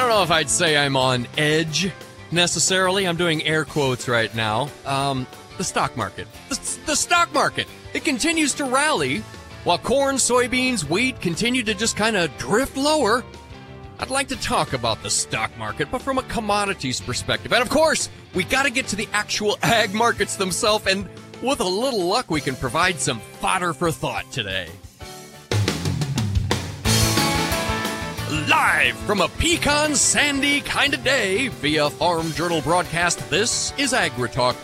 I don't know if I'd say I'm on edge necessarily. I'm doing air quotes right now. Um, the stock market. The, the stock market. It continues to rally while corn, soybeans, wheat continue to just kind of drift lower. I'd like to talk about the stock market, but from a commodities perspective. And of course, we got to get to the actual ag markets themselves, and with a little luck, we can provide some fodder for thought today. Live from a pecan sandy kind of day via Farm Journal broadcast, this is AgriTalk.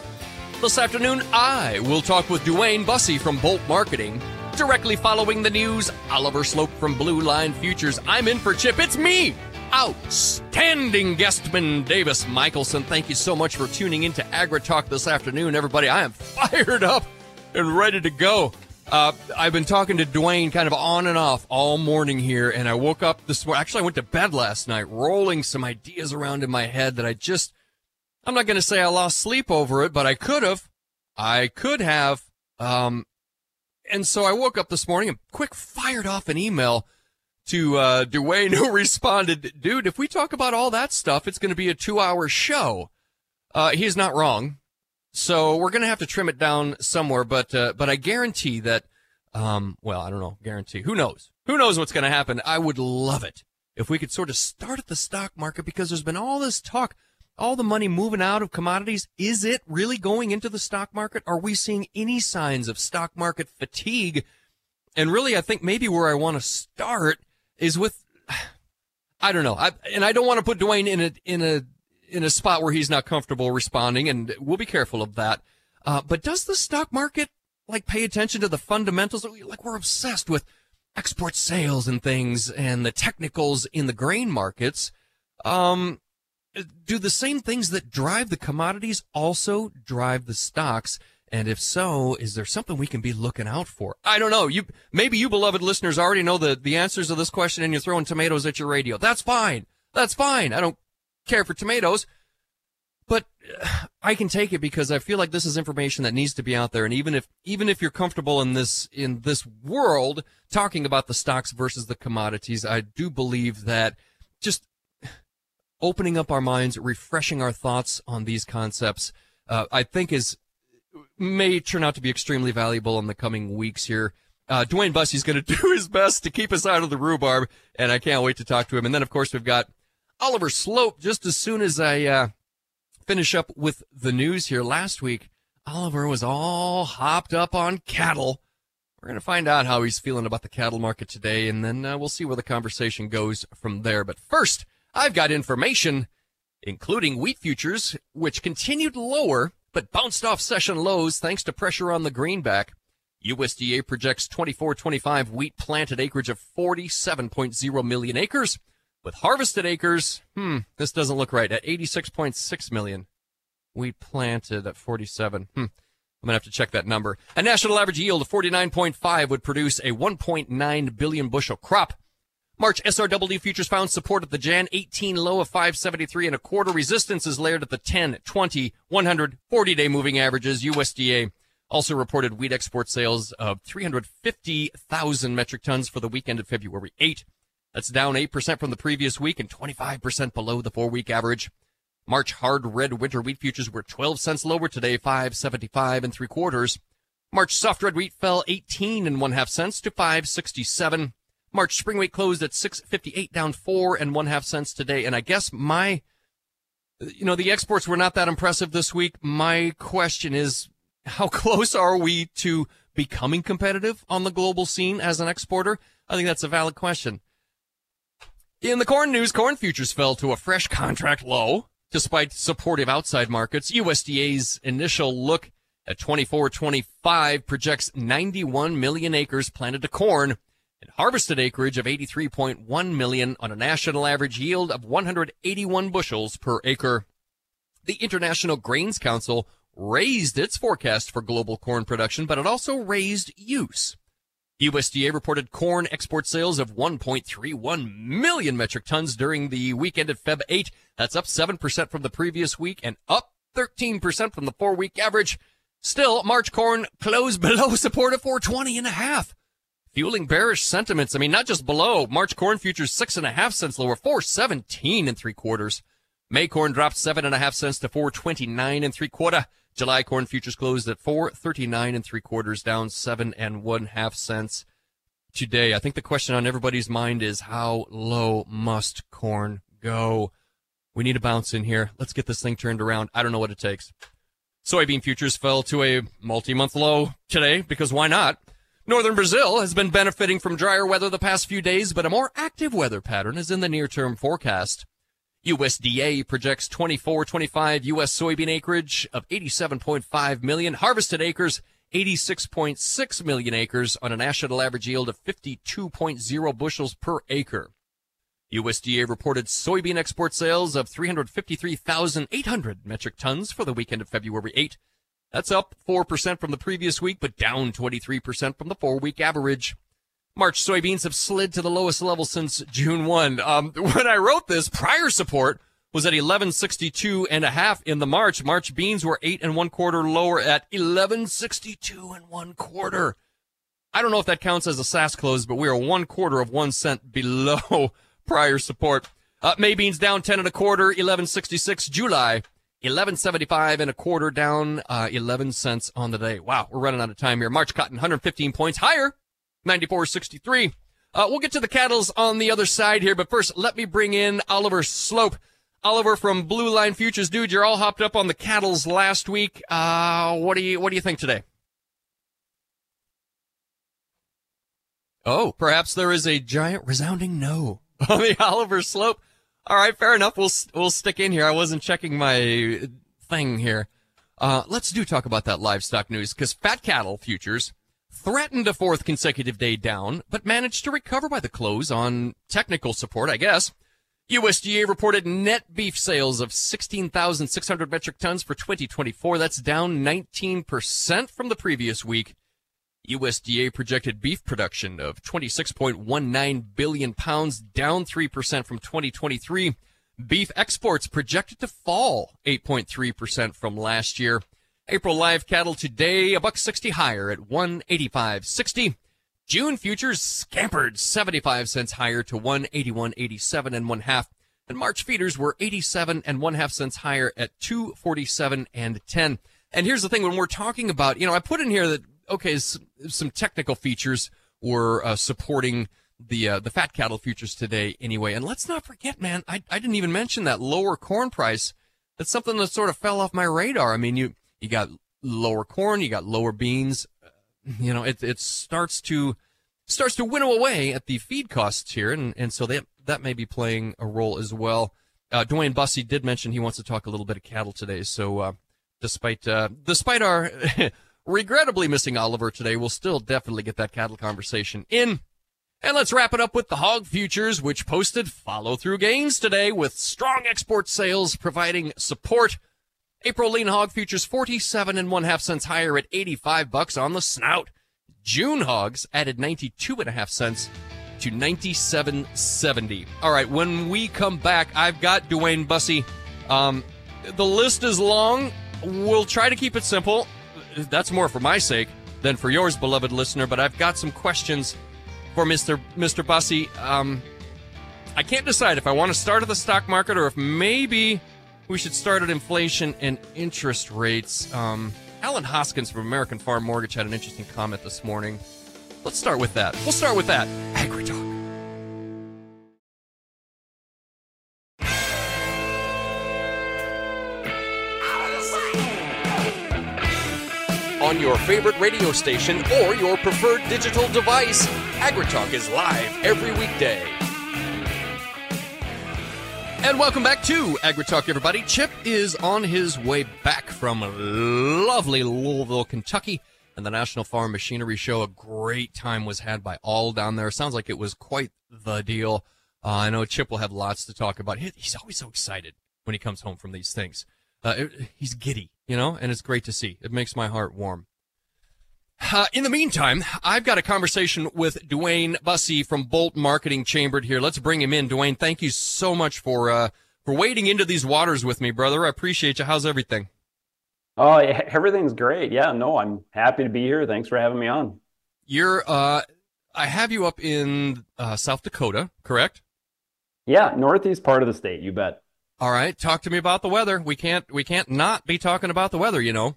This afternoon, I will talk with Duane Bussey from Bolt Marketing. Directly following the news, Oliver Sloup from Blue Line Futures. I'm in for Chip. It's me, outstanding guestman Davis Michaelsen. Thank you so much for tuning in to AgriTalk this afternoon, everybody. I am fired up and ready to go. Uh, I've been talking to Dwayne kind of on and off all morning here, and I woke up this morning. Actually, I went to bed last night rolling some ideas around in my head that I just, I'm not going to say I lost sleep over it, but I could have. I could have. Um, and so I woke up this morning and quick fired off an email to uh, Duane, who responded, "Dude, if we talk about all that stuff, it's going to be a two-hour show." Uh, he's not wrong. So we're going to have to trim it down somewhere, but uh, but I guarantee that. Um, well, I don't know. Guarantee. Who knows? Who knows what's going to happen? I would love it if we could sort of start at the stock market because there's been all this talk all the money moving out of commodities, is it really going into the stock market? Are we seeing any signs of stock market fatigue? And really, I think maybe where I want to start is with, I don't know. I, and I don't want to put Duane in a, in a, in a spot where he's not comfortable responding, and we'll be careful of that. Uh, but does the stock market like pay attention to the fundamentals? Like we're obsessed with export sales and things and the technicals in the grain markets. Um, do the same things that drive the commodities also drive the stocks? And if so, is there something we can be looking out for? I don't know. You maybe you beloved listeners already know the, the answers to this question and you're throwing tomatoes at your radio. That's fine. That's fine. I don't care for tomatoes. But I can take it because I feel like this is information that needs to be out there. And even if even if you're comfortable in this in this world talking about the stocks versus the commodities, I do believe that just opening up our minds, refreshing our thoughts on these concepts, uh, I think is may turn out to be extremely valuable in the coming weeks here. Uh, Duane Bussey's going to do his best to keep us out of the rhubarb, and I can't wait to talk to him. And then, of course, we've got Oliver Sloup. Just as soon as I uh, finish up with the news here last week, Oliver was all hopped up on cattle. We're going to find out how he's feeling about the cattle market today, and then uh, we'll see where the conversation goes from there. But first, I've got information, including wheat futures, which continued lower but bounced off session lows thanks to pressure on the greenback. USDA projects 24-25 wheat planted acreage of 47.0 million acres, with harvested acres, hmm, this doesn't look right, at 86.6 million. we planted at 47. Hmm. I'm going to have to check that number. A national average yield of 49.5 would produce a 1.9 billion bushel crop. March SRW futures found support at the Jan 18 low of 573 and a quarter. Resistance is layered at the 10, 20, 100, 40 day moving averages. USDA also reported wheat export sales of 350,000 metric tons for the weekend of February 8. That's down 8% from the previous week and 25% below the four week average. March hard red winter wheat futures were 12 cents lower today, 575 and three quarters. March soft red wheat fell 18 and one half cents to 567. March spring wheat closed at 658 down four and one half cents today. And I guess my, you know, the exports were not that impressive this week. My question is, how close are we to becoming competitive on the global scene as an exporter? I think that's a valid question. In the corn news, corn futures fell to a fresh contract low despite supportive outside markets. USDA's initial look at 24-25 projects 91 million acres planted to corn and harvested acreage of 83.1 million on a national average yield of 181 bushels per acre. The International Grains Council raised its forecast for global corn production, but it also raised use. USDA reported corn export sales of 1.31 million metric tons during the weekend of Feb 8. That's up 7% from the previous week and up 13% from the four week average. Still, March corn closed below support of 420 and a half. fueling bearish sentiments. I mean, not just below. March corn futures six and a half cents lower, 417 and three quarters. May corn dropped seven and a half cents to 429 and three quarter. July corn futures closed at 439 and three quarters, down seven and one half cents today. I think the question on everybody's mind is how low must corn go? We need a bounce in here. Let's get this thing turned around. I don't know what it takes. Soybean futures fell to a multi-month low today because why not? Northern Brazil has been benefiting from drier weather the past few days, but a more active weather pattern is in the near-term forecast. USDA projects 24-25 U.S. soybean acreage of 87.5 million, harvested acres 86.6 million acres on a national average yield of 52.0 bushels per acre. USDA reported soybean export sales of 353,800 metric tons for the weekend of February 8. That's up 4% from the previous week, but down 23% from the four week average. March soybeans have slid to the lowest level since June 1. Um, when I wrote this, prior support was at 1162 and a half in the March. March beans were eight and one quarter lower at 1162 and one quarter. I don't know if that counts as a SAS close, but we are one quarter of one cent below prior support. Uh, May beans down 10 and a quarter, 1166. July, 1175 and a quarter down, uh, 11 cents on the day. Wow, we're running out of time here. March cotton, 115 points higher, 94.63. Uh, we'll get to the cattle's on the other side here, but first, let me bring in Oliver Sloup. Oliver from Blue Line Futures, dude, you're all hopped up on the cattle's last week. Uh, what do you, what do you think today? Oh, perhaps there is a giant resounding no. on the Oliver Sloup. All right, fair enough. We'll we'll stick in here. I wasn't checking my thing here. Uh, let's do talk about that livestock news because fat cattle futures threatened a fourth consecutive day down, but managed to recover by the close on technical support, I guess. USDA reported net beef sales of 16,600 metric tons for 2024. That's down 19% from the previous week. USDA projected beef production of 26.19 billion pounds, down 3% from 2023. Beef exports projected to fall 8.3% from last year. April live cattle today, a buck 60 higher at 185.60. June futures scampered 75 cents higher to 181.87 and one half. And March feeders were 87 and one half cents higher at 247 and 10. And here's the thing when we're talking about, you know, I put in here that okay, some technical features were uh, supporting the uh, the fat cattle futures today anyway. And let's not forget, man, I, I didn't even mention that lower corn price. That's something that sort of fell off my radar. I mean, you you got lower corn, you got lower beans. You know, it it starts to starts to winnow away at the feed costs here, and and so that that may be playing a role as well. Uh, Dwayne Bussey did mention he wants to talk a little bit of cattle today, so uh, despite uh, despite our regrettably missing Oliver today. We'll still definitely get that cattle conversation in. And let's wrap it up with the hog futures, which posted follow through gains today with strong export sales providing support. April lean hog futures 47 and one half cents higher at 85 bucks on the snout. June hogs added 92 and a half cents to 97.70. All right, when we come back, I've got Dwayne Bussey. Um, the list is long. We'll try to keep it simple that's more for my sake than for yours, beloved listener. But I've got some questions for Mr. Mr. Bussey. Um, I can't decide if I want to start at the stock market or if maybe we should start at inflation and interest rates. Um, Alan Hoskins from American Farm Mortgage had an interesting comment this morning. Let's start with that. We'll start with that. Agri Talk. on your favorite radio station or your preferred digital device. AgriTalk is live every weekday. And welcome back to AgriTalk, everybody. Chip is on his way back from lovely Louisville, Kentucky, and the National Farm Machinery Show. A great time was had by all down there. Sounds like it was quite the deal. Uh, I know Chip will have lots to talk about. He's always so excited when he comes home from these things. Uh, it, he's giddy you know, and it's great to see. It makes my heart warm. Uh, in the meantime, I've got a conversation with Dwayne Bussey from Bolt Marketing Chambered here. Let's bring him in. Dwayne, thank you so much for uh, for wading into these waters with me, brother. I appreciate you. How's everything? Oh, everything's great. Yeah, no, I'm happy to be here. Thanks for having me on. You're uh, I have you up in uh, South Dakota, correct? Yeah, northeast part of the state. You bet. All right, talk to me about the weather. We can't we can't not be talking about the weather, you know.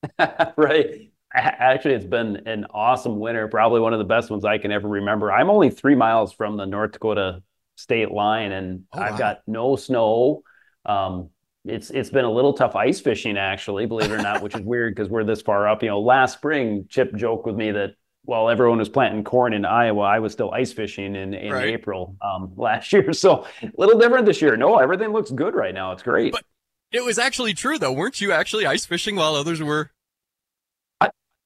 right. Actually, it's been an awesome winter, probably one of the best ones I can ever remember. I'm only three miles from the North Dakota state line, and oh, I've got no snow. Um, it's it's been a little tough ice fishing, actually, believe it or not, which is weird because we're this far up. You know, last spring, Chip joked with me that while everyone was planting corn in Iowa, I was still ice fishing in, in right. April um, last year. So a little different this year. No, everything looks good right now. It's great. But it was actually true, though. Weren't you actually ice fishing while others were?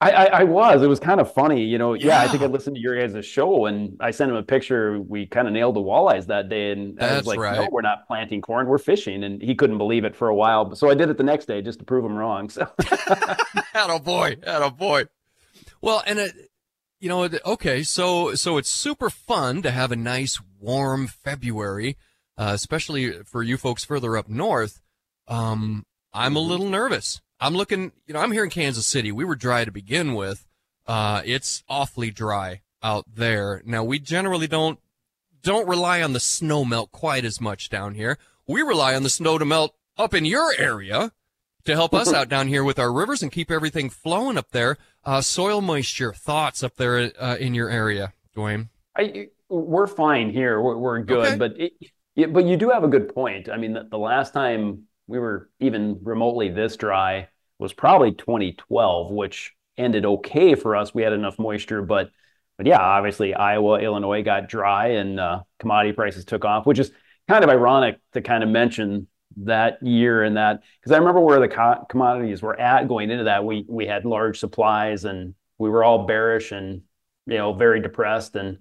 I, I, I, was. It was kind of funny, you know. Yeah. yeah. I think I listened to your guys' show, and I sent him a picture. We kind of nailed the walleyes that day, and That's I was like, right. "No, we're not planting corn. We're fishing." And he couldn't believe it for a while. So I did it the next day just to prove him wrong. So, a boy, a boy. Well, and it, you know, okay, so so it's super fun to have a nice warm February, uh, especially for you folks further up north. Um, I'm a mm-hmm. little nervous. I'm looking, you know, I'm here in Kansas City. We were dry to begin with. Uh, it's awfully dry out there. Now we generally don't don't rely on the snow melt quite as much down here. We rely on the snow to melt up in your area to help us out down here with our rivers and keep everything flowing up there. Uh, soil moisture thoughts up there uh, in your area, Dwayne. I, we're fine here. We're, we're good, okay. but it, it, but you do have a good point. I mean, the, the last time we were even remotely this dry was probably 2012, which ended okay for us. We had enough moisture, but but yeah, obviously Iowa, Illinois got dry and uh, commodity prices took off, which is kind of ironic to kind of mention that year and that because I remember where the co- commodities were at going into that. We we had large supplies and we were all bearish and you know very depressed and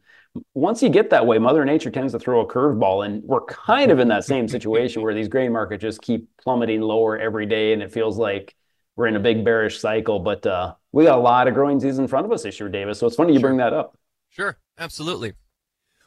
once you get that way, Mother Nature tends to throw a curveball, and we're kind of in that same situation where these grain markets just keep plummeting lower every day, and it feels like we're in a big bearish cycle. But uh, we got a lot of growing season in front of us this year, Davis. So it's funny you sure. bring that up. Sure, absolutely.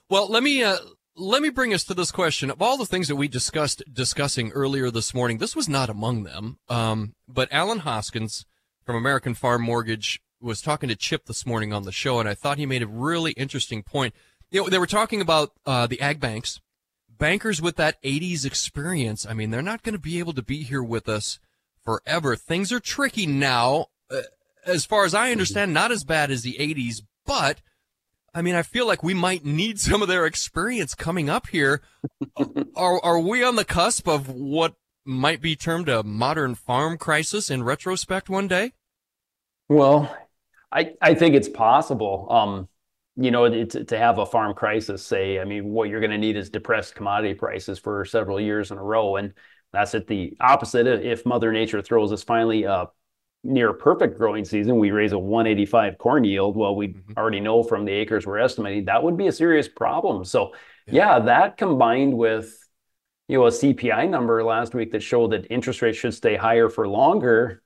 Well, let me uh, let me bring us to this question. Of all the things that we discussed discussing earlier this morning, this was not among them. Um, but Alan Hoskins from American Farm Mortgage was talking to Chip this morning on the show, and I thought he made a really interesting point. You know, they were talking about uh, the ag banks, bankers with that '80s experience. I mean, they're not going to be able to be here with us forever. Things are tricky now. Uh, as far as I understand, not as bad as the '80s, but I mean, I feel like we might need some of their experience coming up here. are are we on the cusp of what might be termed a modern farm crisis in retrospect one day? Well, I, I think it's possible. Um, you know, to, to have a farm crisis, say, I mean, what you're going to need is depressed commodity prices for several years in a row. And that's at the opposite. If Mother Nature throws us finally a near perfect growing season, we raise a 185 corn yield. Well, we mm-hmm. already know from the acres we're estimating that would be a serious problem. So, yeah. yeah, that combined with you know a CPI number last week that showed that interest rates should stay higher for longer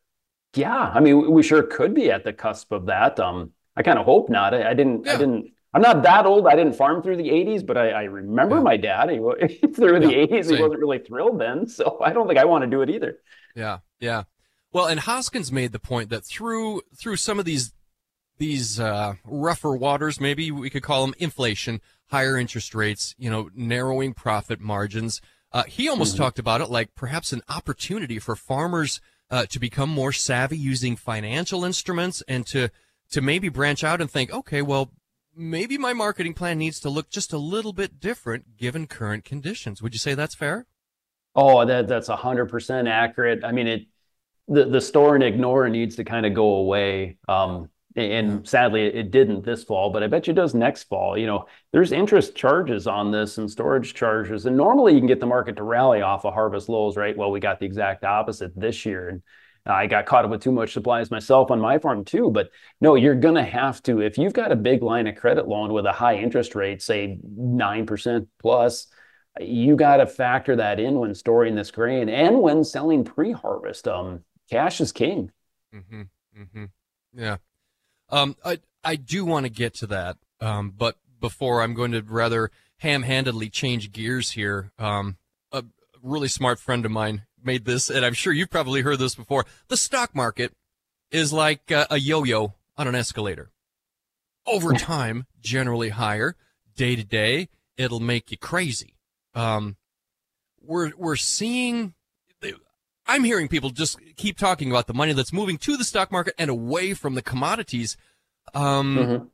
yeah, I mean, we sure could be at the cusp of that. Um, I kind of hope not. I, I didn't. Yeah. I didn't. I'm not that old. I didn't farm through the 80s, but I, I remember yeah. my dad. He, through the 80s, same. he wasn't really thrilled then. So I don't think I want to do it either. Yeah, yeah. Well, and Hoskins made the point that through through some of these these uh, rougher waters, maybe we could call them inflation, higher interest rates, you know, narrowing profit margins. Uh, he almost mm-hmm. talked about it like perhaps an opportunity for farmers uh, to become more savvy using financial instruments and to to maybe branch out and think, okay, well, maybe my marketing plan needs to look just a little bit different given current conditions. Would you say that's fair? Oh, that that's hundred percent accurate. I mean, it the the store and ignore needs to kind of go away. Um, and sadly it didn't this fall but i bet you does next fall you know there's interest charges on this and storage charges and normally you can get the market to rally off of harvest lows right well we got the exact opposite this year and i got caught up with too much supplies myself on my farm too but no you're going to have to if you've got a big line of credit loan with a high interest rate say 9% plus you got to factor that in when storing this grain and when selling pre-harvest um cash is king mm-hmm. Mm-hmm. yeah um, I I do want to get to that, um, but before I'm going to rather ham-handedly change gears here. Um, a really smart friend of mine made this, and I'm sure you've probably heard this before. The stock market is like uh, a yo-yo on an escalator. over time, generally higher. Day to day, it'll make you crazy. Um, we're we're seeing. I'm hearing people just keep talking about the money that's moving to the stock market and away from the commodities. Um,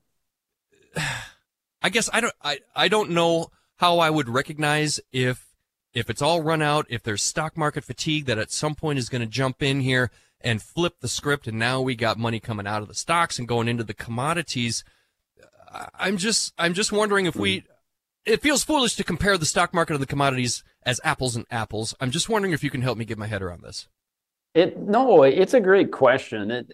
mm-hmm. I guess I don't. I I don't know how I would recognize if if it's all run out, if there's stock market fatigue that at some point is going to jump in here and flip the script, and now we got money coming out of the stocks and going into the commodities. I'm just I'm just wondering if we. It feels foolish to compare the stock market and the commodities as apples and apples. I'm just wondering if you can help me get my head around this. It no, it's a great question. It,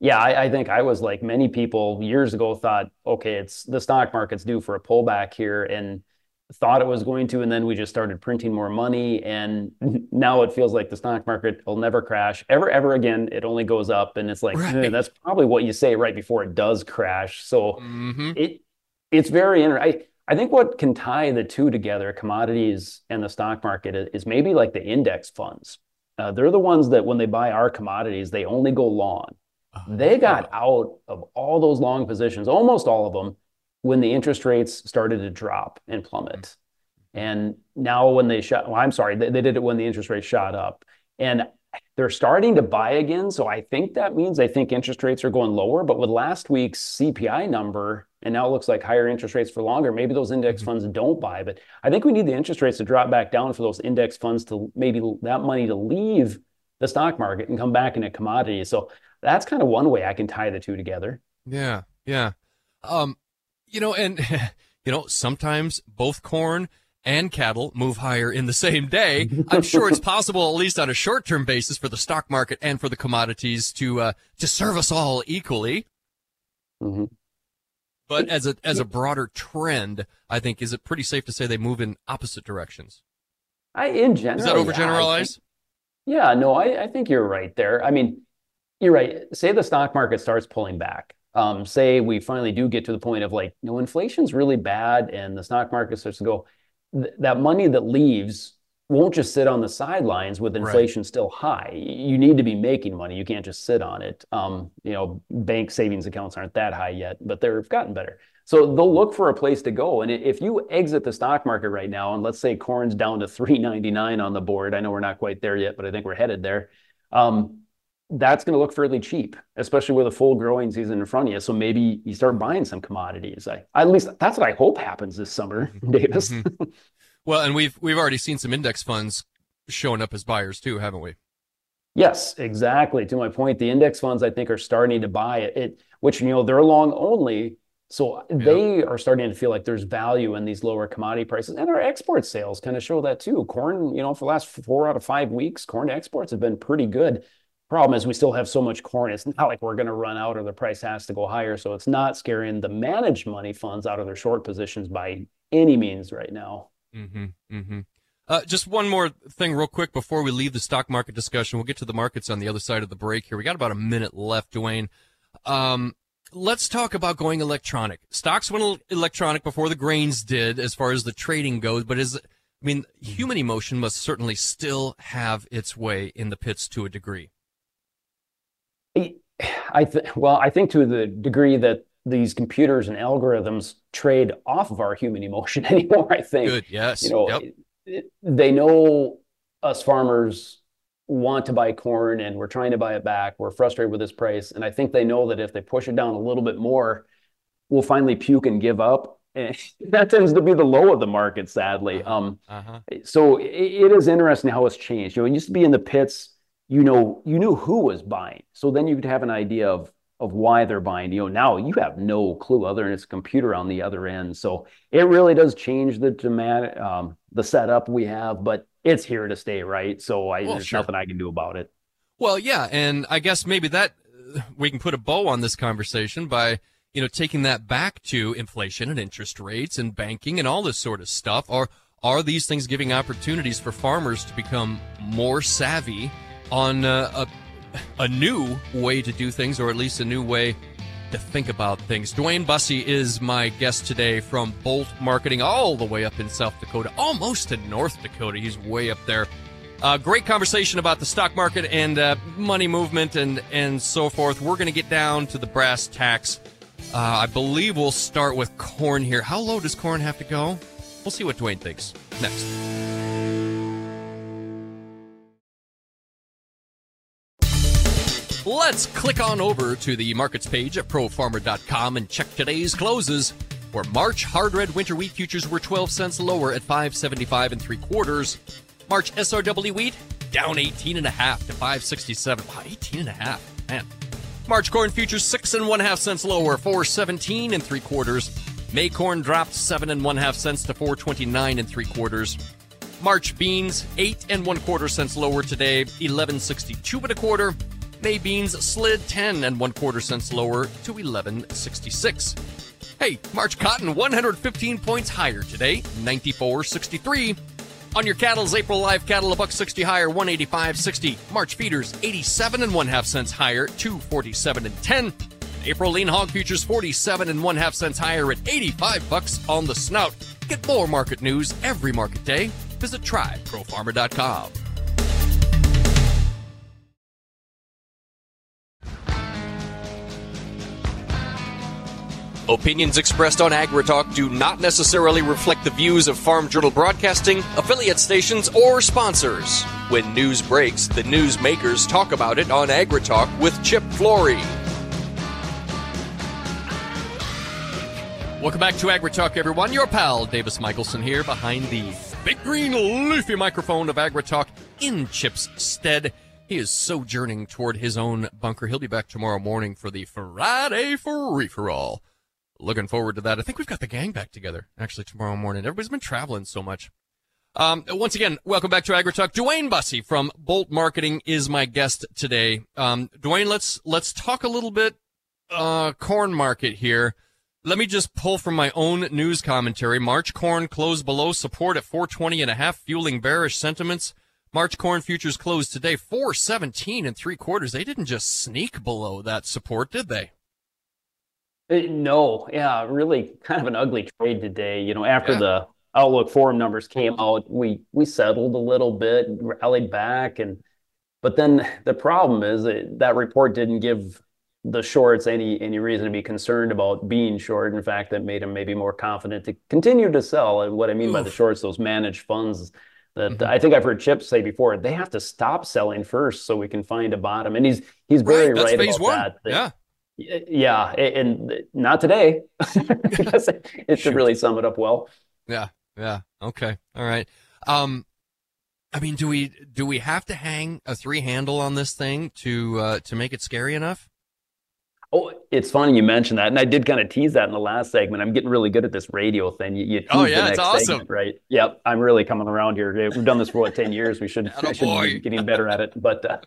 yeah, I, I, think I was like many people years ago thought, okay, it's the stock market's due for a pullback here, and thought it was going to, and then we just started printing more money, and now it feels like the stock market will never crash ever, ever again. It only goes up, and it's like right. eh, that's probably what you say right before it does crash. So mm-hmm. it it's very interesting. I, think what can tie the two together, commodities and the stock market, is maybe like the index funds. Uh, they're the ones that when they buy our commodities, they only go long. Uh-huh. They got out of all those long positions, almost all of them, when the interest rates started to drop and plummet. Mm-hmm. And now when they shot, well, I'm sorry, they, they did it when the interest rates shot up. And they're starting to buy again. So I think that means I think interest rates are going lower. But with last week's CPI number, and now it looks like higher interest rates for longer, maybe those index mm-hmm. funds don't buy. But I think we need the interest rates to drop back down for those index funds to maybe that money to leave the stock market and come back into commodities. So that's kind of one way I can tie the two together. Yeah, yeah. Um, you know, and you know, sometimes both corn and cattle move higher in the same day. I'm sure it's possible, at least on a short-term basis, for the stock market and for the commodities to uh, to serve us all equally. Mm-hmm. But as a as a broader trend, I think is it pretty safe to say they move in opposite directions. I in general is that overgeneralized? Yeah, yeah, no, I, I think you're right there. I mean, you're right. Say the stock market starts pulling back um, say we finally do get to the point of like, you know, inflation's really bad and the stock market starts to go, th- that money that leaves won't just sit on the sidelines with inflation right. still high. You need to be making money. You can't just sit on it. Um, you know, bank savings accounts aren't that high yet, but they've gotten better. So they'll look for a place to go. And if you exit the stock market right now, and let's say corn's down to 399 on the board, I know we're not quite there yet, but I think we're headed there. Um, that's going to look fairly cheap, especially with a full growing season in front of you. So maybe you start buying some commodities. I, at least that's what I hope happens this summer. Davis. Mm-hmm. Well, and we've we've already seen some index funds showing up as buyers too, haven't we? Yes, exactly. To my point, the index funds I think are starting to buy it, it which you know they're long only. So yeah. they are starting to feel like there's value in these lower commodity prices. And our export sales kind of show that too. Corn, you know, for the last four out of five weeks, corn exports have been pretty good. Problem is, we still have so much corn. It's not like we're going to run out or the price has to go higher. So it's not scaring the managed money funds out of their short positions by any means right now. Mm-hmm, mm-hmm. Uh, just one more thing, real quick, before we leave the stock market discussion. We'll get to the markets on the other side of the break here. We got about a minute left, Dwayne. Um, let's talk about going electronic. Stocks went electronic before the grains did, as far as the trading goes. But is I mean, human emotion must certainly still have its way in the pits to a degree. I th- well, I think to the degree that these computers and algorithms trade off of our human emotion anymore. I think. Good. Yes. You know, yep. it, they know us farmers want to buy corn and we're trying to buy it back. We're frustrated with this price, and I think they know that if they push it down a little bit more, we'll finally puke and give up. And that tends to be the low of the market, sadly. Uh-huh. Um, uh-huh. So it, it is interesting how it's changed. You know, it used to be in the pits you know you knew who was buying so then you could have an idea of of why they're buying you know now you have no clue other than it's a computer on the other end. So it really does change the demand um, the setup we have but it's here to stay right? So I, well, there's sure. nothing i can do about it. Well yeah and i guess maybe that we can put a bow on this conversation by you know taking that back to inflation and interest rates and banking and all this sort of stuff. Are are these things giving opportunities for farmers to become more savvy on uh, a, a new way to do things, or at least a new way to think about things. Dwayne Bussey is my guest today from Bolt Marketing, all the way up in South Dakota, almost to North Dakota. He's way up there. Uh, great conversation about the stock market and uh, money movement and and so forth. We're going to get down to the brass tacks Uh, I believe we'll start with corn here. How low does corn have to go? We'll see what Dwayne thinks next. Let's click on over to the markets page at profarmer.com and check today's closes. Where March hard red winter wheat futures were 12 cents lower at 575 and three quarters. March SRW wheat down 18 and a half to 567. Wow, 18 and a half. Man. March corn futures six and one half cents lower, 417 and three quarters. May corn dropped seven and one half cents to 429 and three quarters. March beans eight and one quarter cents lower today, 1162 and a quarter. May beans slid 10 and one quarter cents lower to 1166. Hey, March cotton 115 points higher today, 94.63. On your cattle's April live cattle a buck 60 higher, 185.60. March feeders 87 and one half cents higher, 247 and 10. April lean hog futures 47 and one half cents higher at 85 bucks on the snout. Get more market news every market day. Visit tryprofarmer.com. Opinions expressed on AgriTalk do not necessarily reflect the views of Farm Journal Broadcasting, affiliate stations, or sponsors. When news breaks, the news makers talk about it on AgriTalk with Chip Flory. Welcome back to AgriTalk, everyone. Your pal Davis Michaelsen here behind the big green leafy microphone of AgriTalk in Chip's stead. He is sojourning toward his own bunker. He'll be back tomorrow morning for the Friday free for all looking forward to that. I think we've got the gang back together actually tomorrow morning. Everybody's been traveling so much. Um, once again, welcome back to AgriTalk. Dwayne Bussey from Bolt Marketing is my guest today. Um, Dwayne, let's let's talk a little bit uh, corn market here. Let me just pull from my own news commentary. March corn closed below support at 420 and a half, fueling bearish sentiments. March corn futures closed today 417 and three quarters. They didn't just sneak below that support, did they? Uh, no, yeah, really kind of an ugly trade today. You know, after yeah. the Outlook Forum numbers came out, we we settled a little bit, rallied back, and but then the problem is that, that report didn't give the shorts any any reason to be concerned about being short. In fact, that made them maybe more confident to continue to sell. And what I mean Oof. by the shorts, those managed funds that mm-hmm. I think I've heard Chip say before, they have to stop selling first so we can find a bottom. And he's he's very right, right about one. that. Yeah. Yeah, and not today. it should really sum it up well. Yeah, yeah. Okay, all right. Um, I mean, do we do we have to hang a three handle on this thing to uh, to make it scary enough? Oh, it's funny you mentioned that, and I did kind of tease that in the last segment. I'm getting really good at this radio thing. You, you oh yeah, it's awesome, segment, right? Yep, I'm really coming around here. We've done this for what ten years. We should should be getting better at it. But uh,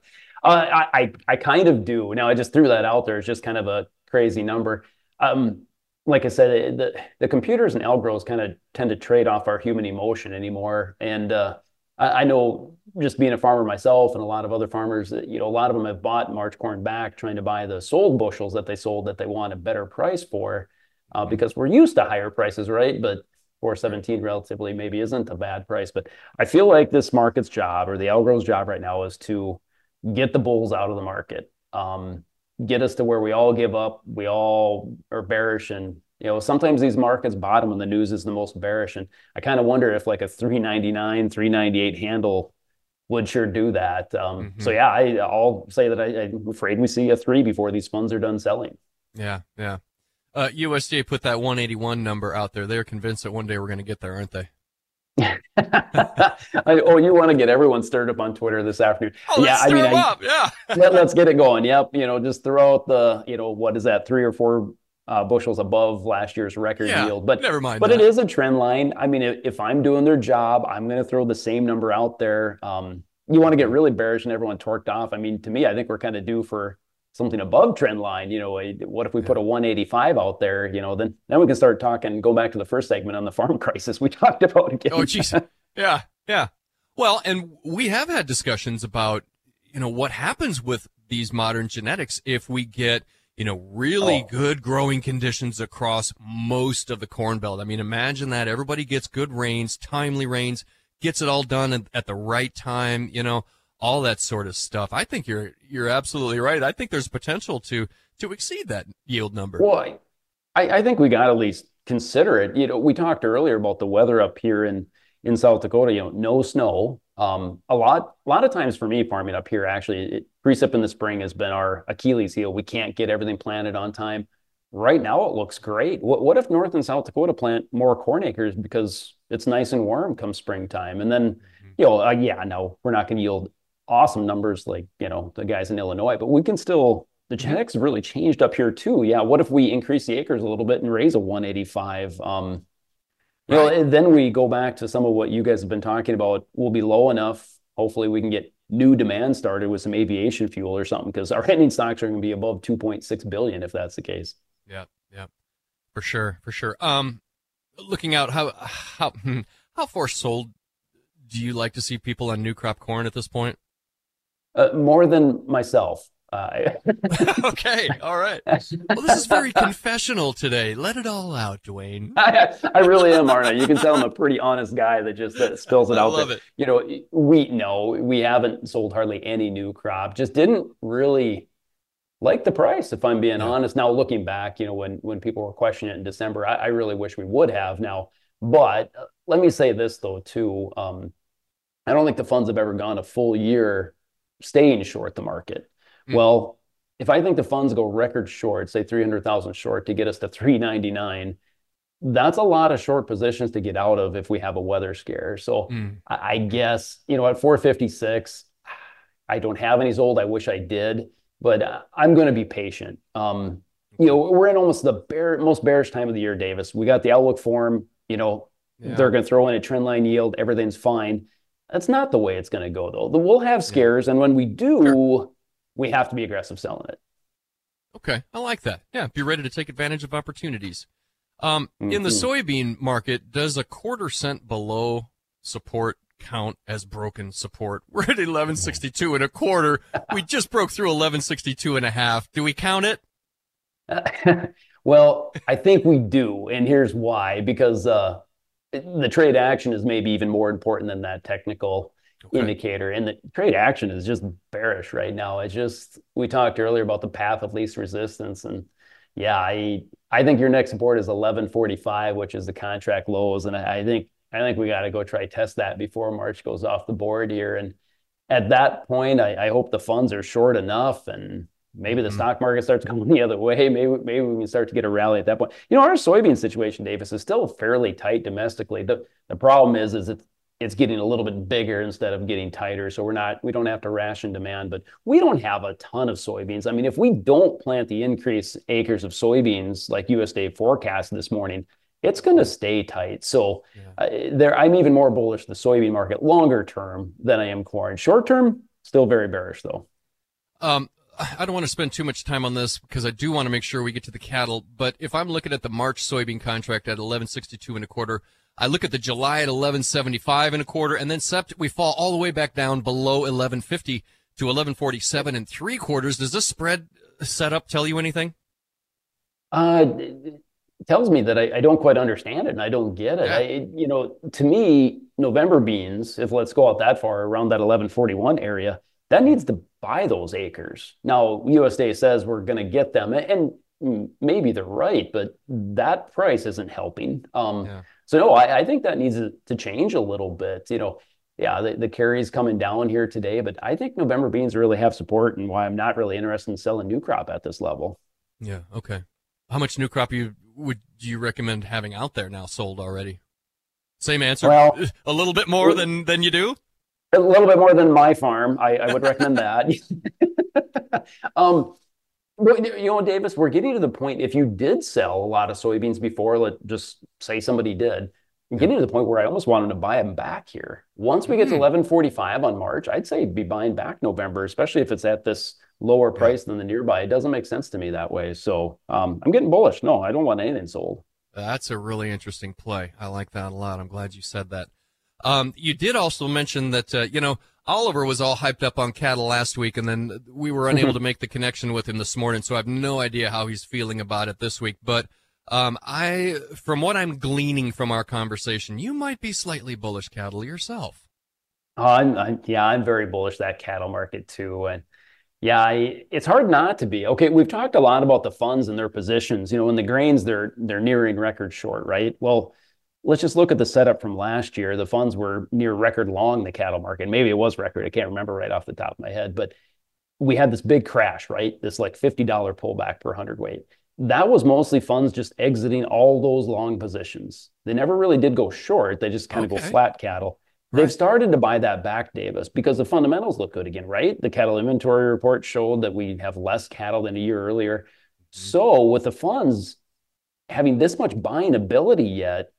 uh, I, I kind of do. Now I just threw that out there. It's just kind of a crazy number. Um, like I said, the the computers and algos kind of tend to trade off our human emotion anymore. And uh, I, I, know just being a farmer myself and a lot of other farmers, you know, a lot of them have bought March corn back, trying to buy the sold bushels that they sold that they want a better price for, uh, because we're used to higher prices, right? But 417 relatively maybe isn't a bad price. But I feel like this market's job or the algo's job right now is to get the bulls out of the market, um, get us to where we all give up, we all are bearish, and you know sometimes these markets bottom when the news is the most bearish. And I kind of wonder if like a 399, 398 handle would sure do that. Um, mm-hmm. So yeah, I, will say that I, am afraid we see a three before these funds are done selling. Yeah, yeah. Uh, USDA put that 181 number out there. They're convinced that one day we're going to get there, aren't they? oh, you want to get everyone stirred up on Twitter this afternoon? Oh, yeah, I mean, I, yeah. let, us get it going. Yep, you know, just throw out the, you know, what is that, three or four uh, bushels above last year's record yeah, yield. But never mind. But that. it is a trend line. I mean, if, if I'm doing their job, I'm going to throw the same number out there. Um, you want to get really bearish and everyone torqued off. I mean, to me, I think we're kind of due for something above trend line. You know, a, what if we put a 185 out there? You know, then then we can start talking. Go back to the first segment on the farm crisis we talked about again. Oh, jeez. Yeah, yeah. Well, and we have had discussions about, you know, what happens with these modern genetics if we get, you know, really oh. good growing conditions across most of the corn belt. I mean, imagine that everybody gets good rains, timely rains, gets it all done at the right time, you know, all that sort of stuff. I think you're you're absolutely right. I think there's potential to to exceed that yield number. Boy, I, I think we got at least consider it. You know, we talked earlier about the weather up here in in South Dakota. You know, no snow. Um, a lot, a lot of times for me farming up here, actually, it, precip in the spring has been our Achilles heel. We can't get everything planted on time. Right now, it looks great. What, what if North and South Dakota plant more corn acres because it's nice and warm come springtime? And then, mm-hmm. you know, uh, yeah, no, we're not going to yield awesome numbers like you know the guys in Illinois, but we can still. The mm-hmm. genetics have really changed up here too. Yeah, what if we increase the acres a little bit and raise a 185? Um, you know, then we go back to some of what you guys have been talking about. We'll be low enough. Hopefully, we can get new demand started with some aviation fuel or something because our ending stocks are going to be above 2.6 billion if that's the case. Yeah, yeah, for sure, for sure. Um, looking out, how how hmm, how far sold do you like to see people on new crop corn at this point? Uh, more than myself. Uh, okay, all right. Well, this is very confessional today. Let it all out, Duane. I, I really am, aren't I? You can tell I'm a pretty honest guy that just that spills it I out love there. It. You know, we no, we haven't sold hardly any new crop. Just didn't really like the price, if I'm being yeah. honest. Now looking back, you know, when when people were questioning it in December, I, I really wish we would have now. But uh, let me say this though, too. Um, I don't think the funds have ever gone a full year staying short the market. Mm. Well, if I think the funds go record short, say 300,000 short to get us to 399, that's a lot of short positions to get out of if we have a weather scare. So mm. I, I guess, you know, at 456, I don't have any sold. I wish I did, but uh, I'm going to be patient. Um, you know, we're in almost the bear, most bearish time of the year, Davis. We got the outlook forum, you know, yeah. they're going to throw in a trend line yield. Everything's fine. That's not the way it's going to go, though. We'll have scares. Yeah. And when we do, we have to be aggressive selling it. Okay, I like that. Yeah, be ready to take advantage of opportunities. Um, mm-hmm. In the mm-hmm. soybean market, does a quarter cent below support count as broken support? We're at 1162 and a quarter. we just broke through 1162 and a half. Do we count it? well, I think we do. And here's why because uh, the trade action is maybe even more important than that technical okay. indicator. And the trade action is just bearish right now. It's just we talked earlier about the path of least resistance, and yeah, I I think your next support is 1145, which is the contract lows, and I, I think I think we got to go try test that before March goes off the board here. And at that point, I, I hope the funds are short enough and maybe the mm-hmm. stock market starts going the other way. Maybe maybe we can start to get a rally at that point. You know, our soybean situation, Davis, is still fairly tight domestically. The the problem is is it's it's getting a little bit bigger instead of getting tighter. So we're not, we don't have to ration demand, but we don't have a ton of soybeans. I mean, if we don't plant the increased acres of soybeans like USDA forecast this morning, it's going to stay tight. So yeah. uh, there, I'm even more bullish the soybean market longer term than I am corn. Short term, still very bearish though. Um, I don't want to spend too much time on this because I do want to make sure we get to the cattle. But if I'm looking at the March soybean contract at 1162 and a quarter, I look at the July at 1175 and a quarter, and then sept we fall all the way back down below 1150 to 1147 and three quarters. Does this spread setup tell you anything? Uh, it tells me that I, I, don't quite understand it and I don't get it. Yeah. I, you know, to me, November beans, if let's go out that far around that 1141 area, that needs to buy those acres. Now, USDA says we're going to get them, and maybe they're right, but that price isn't helping. Um, yeah. So no, I, I think that needs to change a little bit. You know, yeah, the, the carry's coming down here today, but I think November beans really have support and why I'm not really interested in selling new crop at this level. Yeah. Okay. How much new crop you would you recommend having out there now sold already? Same answer. Well, a little bit more than than you do. A little bit more than my farm. I, I would recommend that. um, you know, Davis, we're getting to the point. If you did sell a lot of soybeans before, let just say somebody did, I'm getting to the point where I almost wanted to buy them back here. Once we get to 1145 hmm. on March, I'd say be buying back November, especially if it's at this lower price than the nearby. It doesn't make sense to me that way. So um, I'm getting bullish. No, I don't want anything sold. That's a really interesting play. I like that a lot. I'm glad you said that. Um, you did also mention that, uh, you know, Oliver was all hyped up on cattle last week, and then we were unable to make the connection with him this morning, so I have no idea how he's feeling about it this week. But um, I, from what I'm gleaning from our conversation, you might be slightly bullish cattle yourself. Oh, I'm, I'm, yeah, I'm very bullish that cattle market too, and Yeah, I, it's hard not to be. Okay, we've talked a lot about the funds and their positions. You know, in the grains, they're they're nearing record short, right? Well, let's just look at the setup from last year. The funds were near record long the cattle market. Maybe it was record. I can't remember right off the top of my head, but we had this big crash, right? This like $50 pullback per hundredweight. That was mostly funds just exiting all those long positions. They never really did go short. They just kind of go flat cattle. Right. They've started to buy that back, Davis, because the fundamentals look good again, right? The cattle inventory report showed that we have less cattle than a year earlier. Mm-hmm. So, with the funds having this much buying ability yet,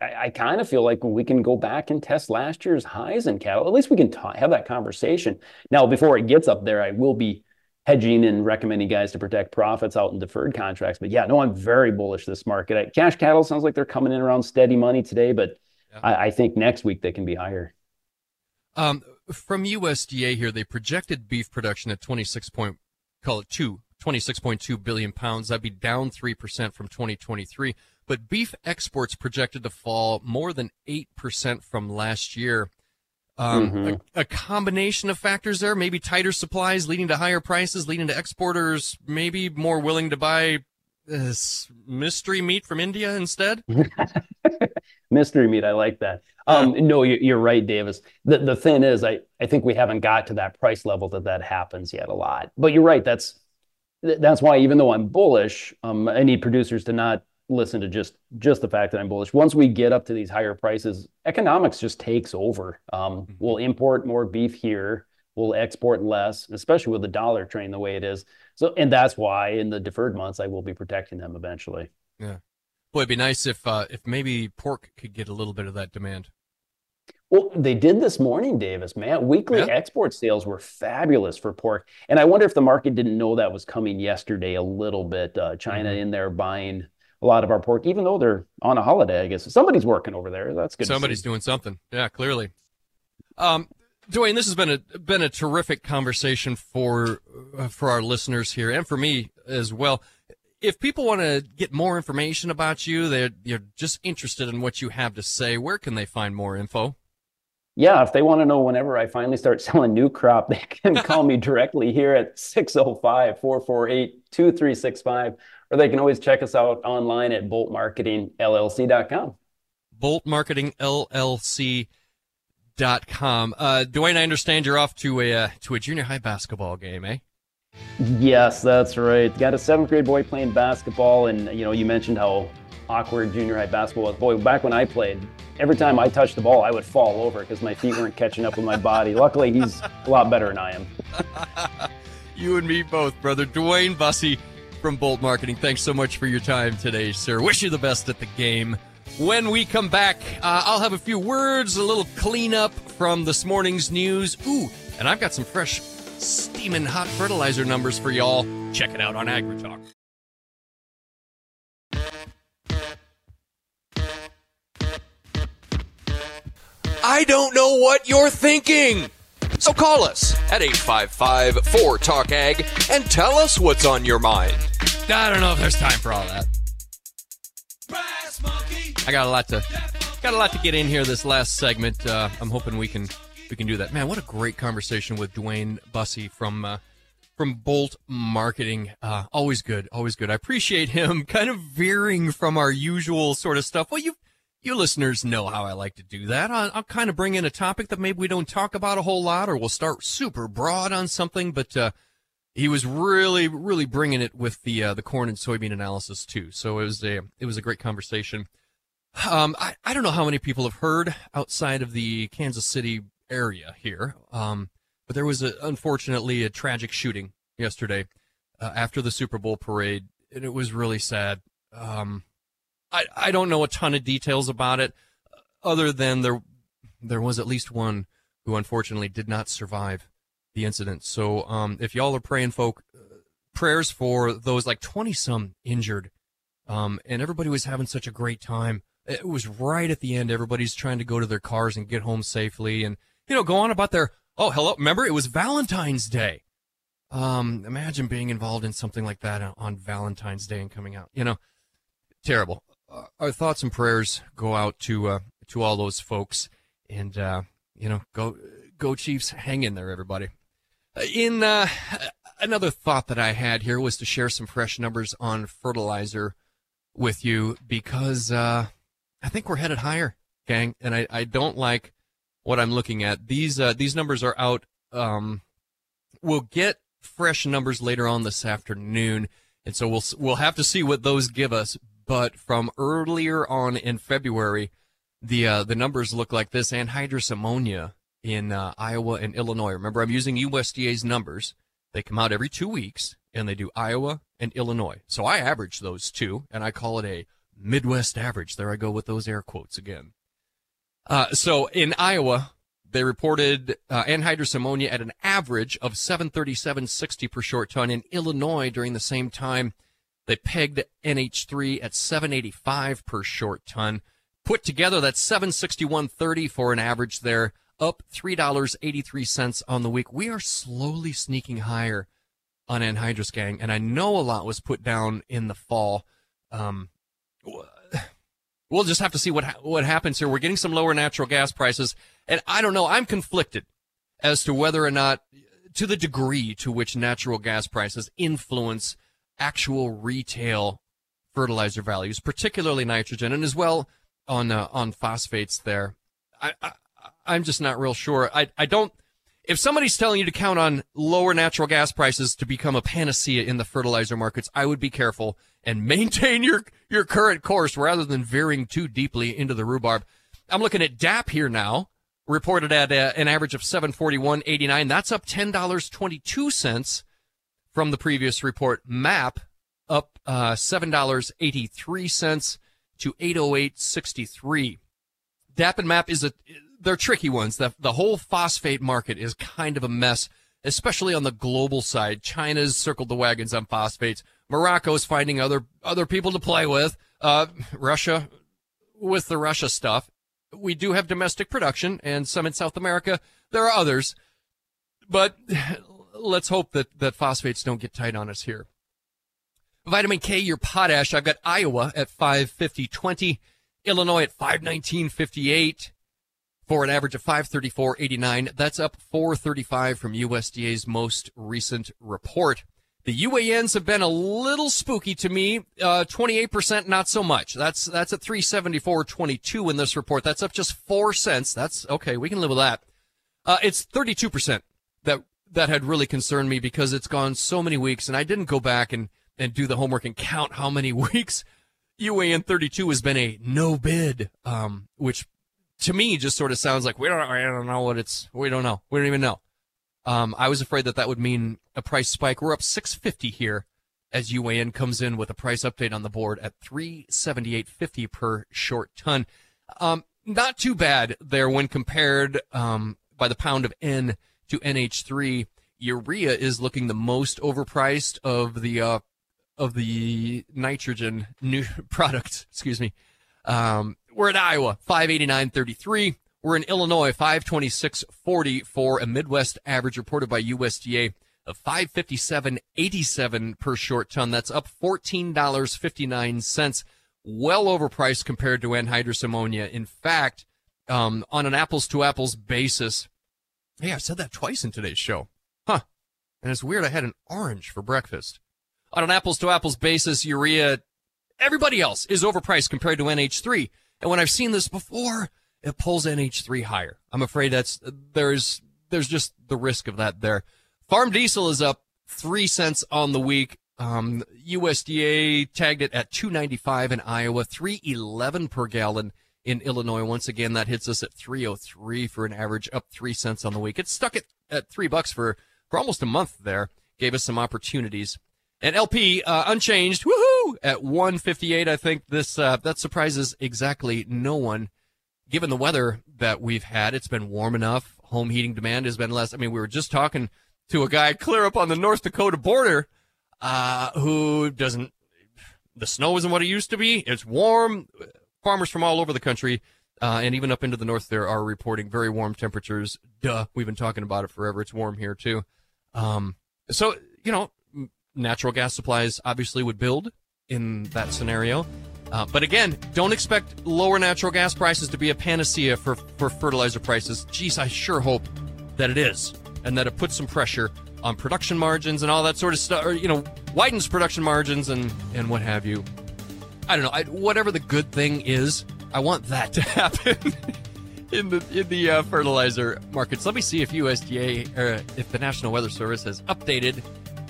I, I kind of feel like we can go back and test last year's highs in cattle. At least we can have that conversation. Now, before it gets up there, I will be hedging and recommending guys to protect profits out in deferred contracts. But yeah, no, I'm very bullish this market. Cash cattle sounds like they're coming in around steady money today, but yeah. I, I, think next week they can be higher. Um, from USDA here, they projected beef production at 26 point, call it two, 26.2 billion pounds. That'd be down 3% from 2023 but beef exports projected to fall more than 8% from last year. Um, mm-hmm. a, a, combination of factors there, maybe tighter supplies leading to higher prices, leading to exporters maybe more willing to buy this mystery meat from India instead. mystery meat, I like that. Um, no, you're right, Davis. The the thing is, I I think we haven't got to that price level that that happens yet a lot. But you're right. That's that's why even though I'm bullish, um, I need producers to not listen to just just the fact that I'm bullish. Once we get up to these higher prices, economics just takes over. Um, mm-hmm. We'll import more beef here. We'll export less, especially with the dollar train the way it is. So, and that's why in the deferred months, I will be protecting them eventually. Yeah, boy, it'd be nice if uh, if maybe pork could get a little bit of that demand. Well, they did this morning, Davis. Man, weekly yeah. export sales were fabulous for pork, and I wonder if the market didn't know that was coming yesterday a little bit. Uh, China mm-hmm. in there buying a lot of our pork, even though they're on a holiday. I guess somebody's working over there. That's good. Somebody's doing something. Yeah, clearly. Um, Duane, this has been a been a terrific conversation for uh, for our listeners here and for me as well. If people want to get more information about you, they're you're just interested in what you have to say. Where can they find more info? Yeah, if they want to know whenever I finally start selling new crop, they can call me directly here at 605 448 2365 or they can always check us out online at boltmarketingllc.com. Boltmarketingllc.com. Uh, Duane, I understand you're off to a uh, to a junior high basketball game, eh? Yes, that's right. Got a seventh grade boy playing basketball, and you know, you mentioned how awkward junior high basketball was. Boy, back when I played, every time I touched the ball, I would fall over because my feet weren't catching up with my body. Luckily, he's a lot better than I am. you and me both, brother. Duane Bussey from Bolt Marketing. Thanks so much for your time today, sir. Wish you the best at the game. When we come back, uh, I'll have a few words, a little cleanup from this morning's news. Ooh, and I've got some fresh, steaming hot fertilizer numbers for y'all. Check it out on AgriTalk. I don't know what you're thinking. So call us at 855 4 Talk Ag and tell us what's on your mind. I don't know if there's time for all that. I got a lot to got a lot to get in here this last segment. Uh, I'm hoping we can we can do that. Man, what a great conversation with Dwayne Bussey from uh, from Bolt Marketing. Uh, always good, always good. I appreciate him kind of veering from our usual sort of stuff. Well, you you listeners know how I like to do that. I'll, I'll, kind of bring in a topic that maybe we don't talk about a whole lot, or we'll start super broad on something. But uh, he was really, really bringing it with the uh, the corn and soybean analysis too. So it was a it was a great conversation. Um, I, I don't know how many people have heard outside of the Kansas City area here, um, but there was a, unfortunately a tragic shooting yesterday uh, after the Super Bowl parade, and it was really sad. Um, I, I don't know a ton of details about it, other than there there was at least one who unfortunately did not survive the incident. So um, if y'all are praying, folk, uh, prayers for those like twenty some injured, um, and everybody was having such a great time. It was right at the end. Everybody's trying to go to their cars and get home safely, and you know go on about their. Oh, hello! Remember, it was Valentine's Day. Um, imagine being involved in something like that on Valentine's Day and coming out. You know, terrible. Uh, our thoughts and prayers go out to uh, to all those folks, and uh, you know, go go Chiefs, hang in there, everybody. In another thought that I had here was to share some fresh numbers on fertilizer with you because I think we're headed higher, gang, and I, I don't like what I'm looking at. These uh, these numbers are out. Um, we'll get fresh numbers later on this afternoon, and so we'll we'll have to see what those give us. But from earlier on in February, the uh, the numbers look like this: anhydrous ammonia in uh, Iowa and Illinois. Remember, I'm using USDA's numbers. They come out every two weeks, and they do Iowa and Illinois. So I average those two, and I call it a Midwest average. There I go with those air quotes again. Uh, so in Iowa, they reported uh, anhydrous ammonia at an average of 737.60 per short ton. In Illinois, during the same time, they pegged NH3 at 785 per short ton. Put together, that's 761.30 for an average there, up $3.83 on the week. We are slowly sneaking higher on anhydrous gang, and I know a lot was put down in the fall. Um, we'll just have to see what ha- what happens here. We're getting some lower natural gas prices, and I don't know. I'm conflicted as to whether or not, to the degree to which natural gas prices influence actual retail fertilizer values, particularly nitrogen, and as well on uh, on phosphates. There, I, I I'm just not real sure. I I don't if somebody's telling you to count on lower natural gas prices to become a panacea in the fertilizer markets, I would be careful and maintain your your current course rather than veering too deeply into the rhubarb. I'm looking at DAP here now, reported at uh, an average of 741.89. That's up $10.22 from the previous report. MAP up uh, $7.83 to 808.63. DAP and MAP is a they're tricky ones. The, the whole phosphate market is kind of a mess, especially on the global side. China's circled the wagons on phosphates. Morocco's finding other other people to play with. Uh, Russia with the Russia stuff. We do have domestic production and some in South America. There are others, but let's hope that, that phosphates don't get tight on us here. Vitamin K, your potash. I've got Iowa at 550.20, Illinois at 519.58 for an average of 534.89. That's up 435 from USDA's most recent report. The UANs have been a little spooky to me. Uh, 28% not so much. That's, that's at 374.22 in this report. That's up just four cents. That's okay. We can live with that. Uh, it's 32% that, that had really concerned me because it's gone so many weeks and I didn't go back and, and do the homework and count how many weeks UAN 32 has been a no bid, um, which to me just sort of sounds like we don't I don't know what it's we don't know we don't even know. Um, I was afraid that that would mean a price spike. We're up 650 here as UAN comes in with a price update on the board at 378.50 per short ton. Um, not too bad there when compared um, by the pound of N to NH3. Urea is looking the most overpriced of the uh, of the nitrogen new products. Excuse me. Um, we're in Iowa, 589.33. We're in Illinois, 526.40 for a Midwest average reported by USDA of 557.87 per short ton. That's up $14.59, well overpriced compared to anhydrous ammonia. In fact, um, on an apples to apples basis, hey, I said that twice in today's show. Huh. And it's weird. I had an orange for breakfast. On an apples to apples basis, urea, everybody else is overpriced compared to NH3. And when I've seen this before, it pulls NH3 higher. I'm afraid that's there's there's just the risk of that there. Farm diesel is up three cents on the week. Um, USDA tagged it at 295 in Iowa, 311 per gallon in Illinois. Once again, that hits us at 303 for an average, up three cents on the week. It's stuck at, at three bucks for, for almost a month there. Gave us some opportunities. And LP uh, unchanged, woohoo, at 158. I think this uh, that surprises exactly no one, given the weather that we've had. It's been warm enough. Home heating demand has been less. I mean, we were just talking to a guy clear up on the North Dakota border, uh, who doesn't. The snow isn't what it used to be. It's warm. Farmers from all over the country, uh, and even up into the north, there are reporting very warm temperatures. Duh, we've been talking about it forever. It's warm here too. Um, so you know, natural gas supplies obviously would build in that scenario. Uh, but again, don't expect lower natural gas prices to be a panacea for, for fertilizer prices. Geez, I sure hope that it is and that it puts some pressure on production margins and all that sort of stuff, or you know, widens production margins and and what have you. I don't know. I, whatever the good thing is, I want that to happen in the in the uh, fertilizer markets. Let me see if USDA or if the National Weather Service has updated.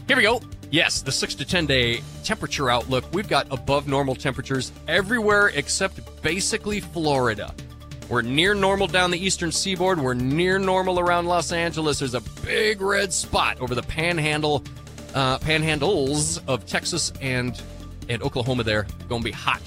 Here we go. Yes, the six to ten day temperature outlook. We've got above normal temperatures everywhere except basically Florida. We're near normal down the eastern seaboard. We're near normal around Los Angeles. There's a big red spot over the panhandle, uh, panhandles of Texas and and Oklahoma. There going to be hot.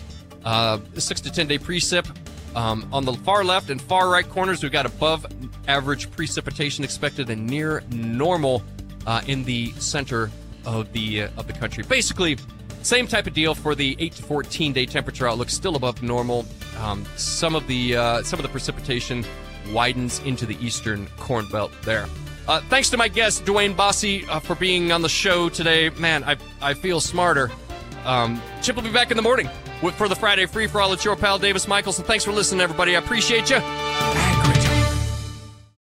Uh, six to ten day precip. Um, on the far left and far right corners, we've got above average precipitation expected and near normal uh, in the center of the uh, of the country. Basically, same type of deal for the 8 to 14 day temperature outlook, still above normal. Um, some of the uh, some of the precipitation widens into the eastern corn belt there. Uh, thanks to my guest Dwayne Bussey uh, for being on the show today. Man, I I feel smarter. Um, Chip will be back in the morning with, for the Friday free for all. It's your pal Davis Michaels, and thanks for listening, everybody. I appreciate you.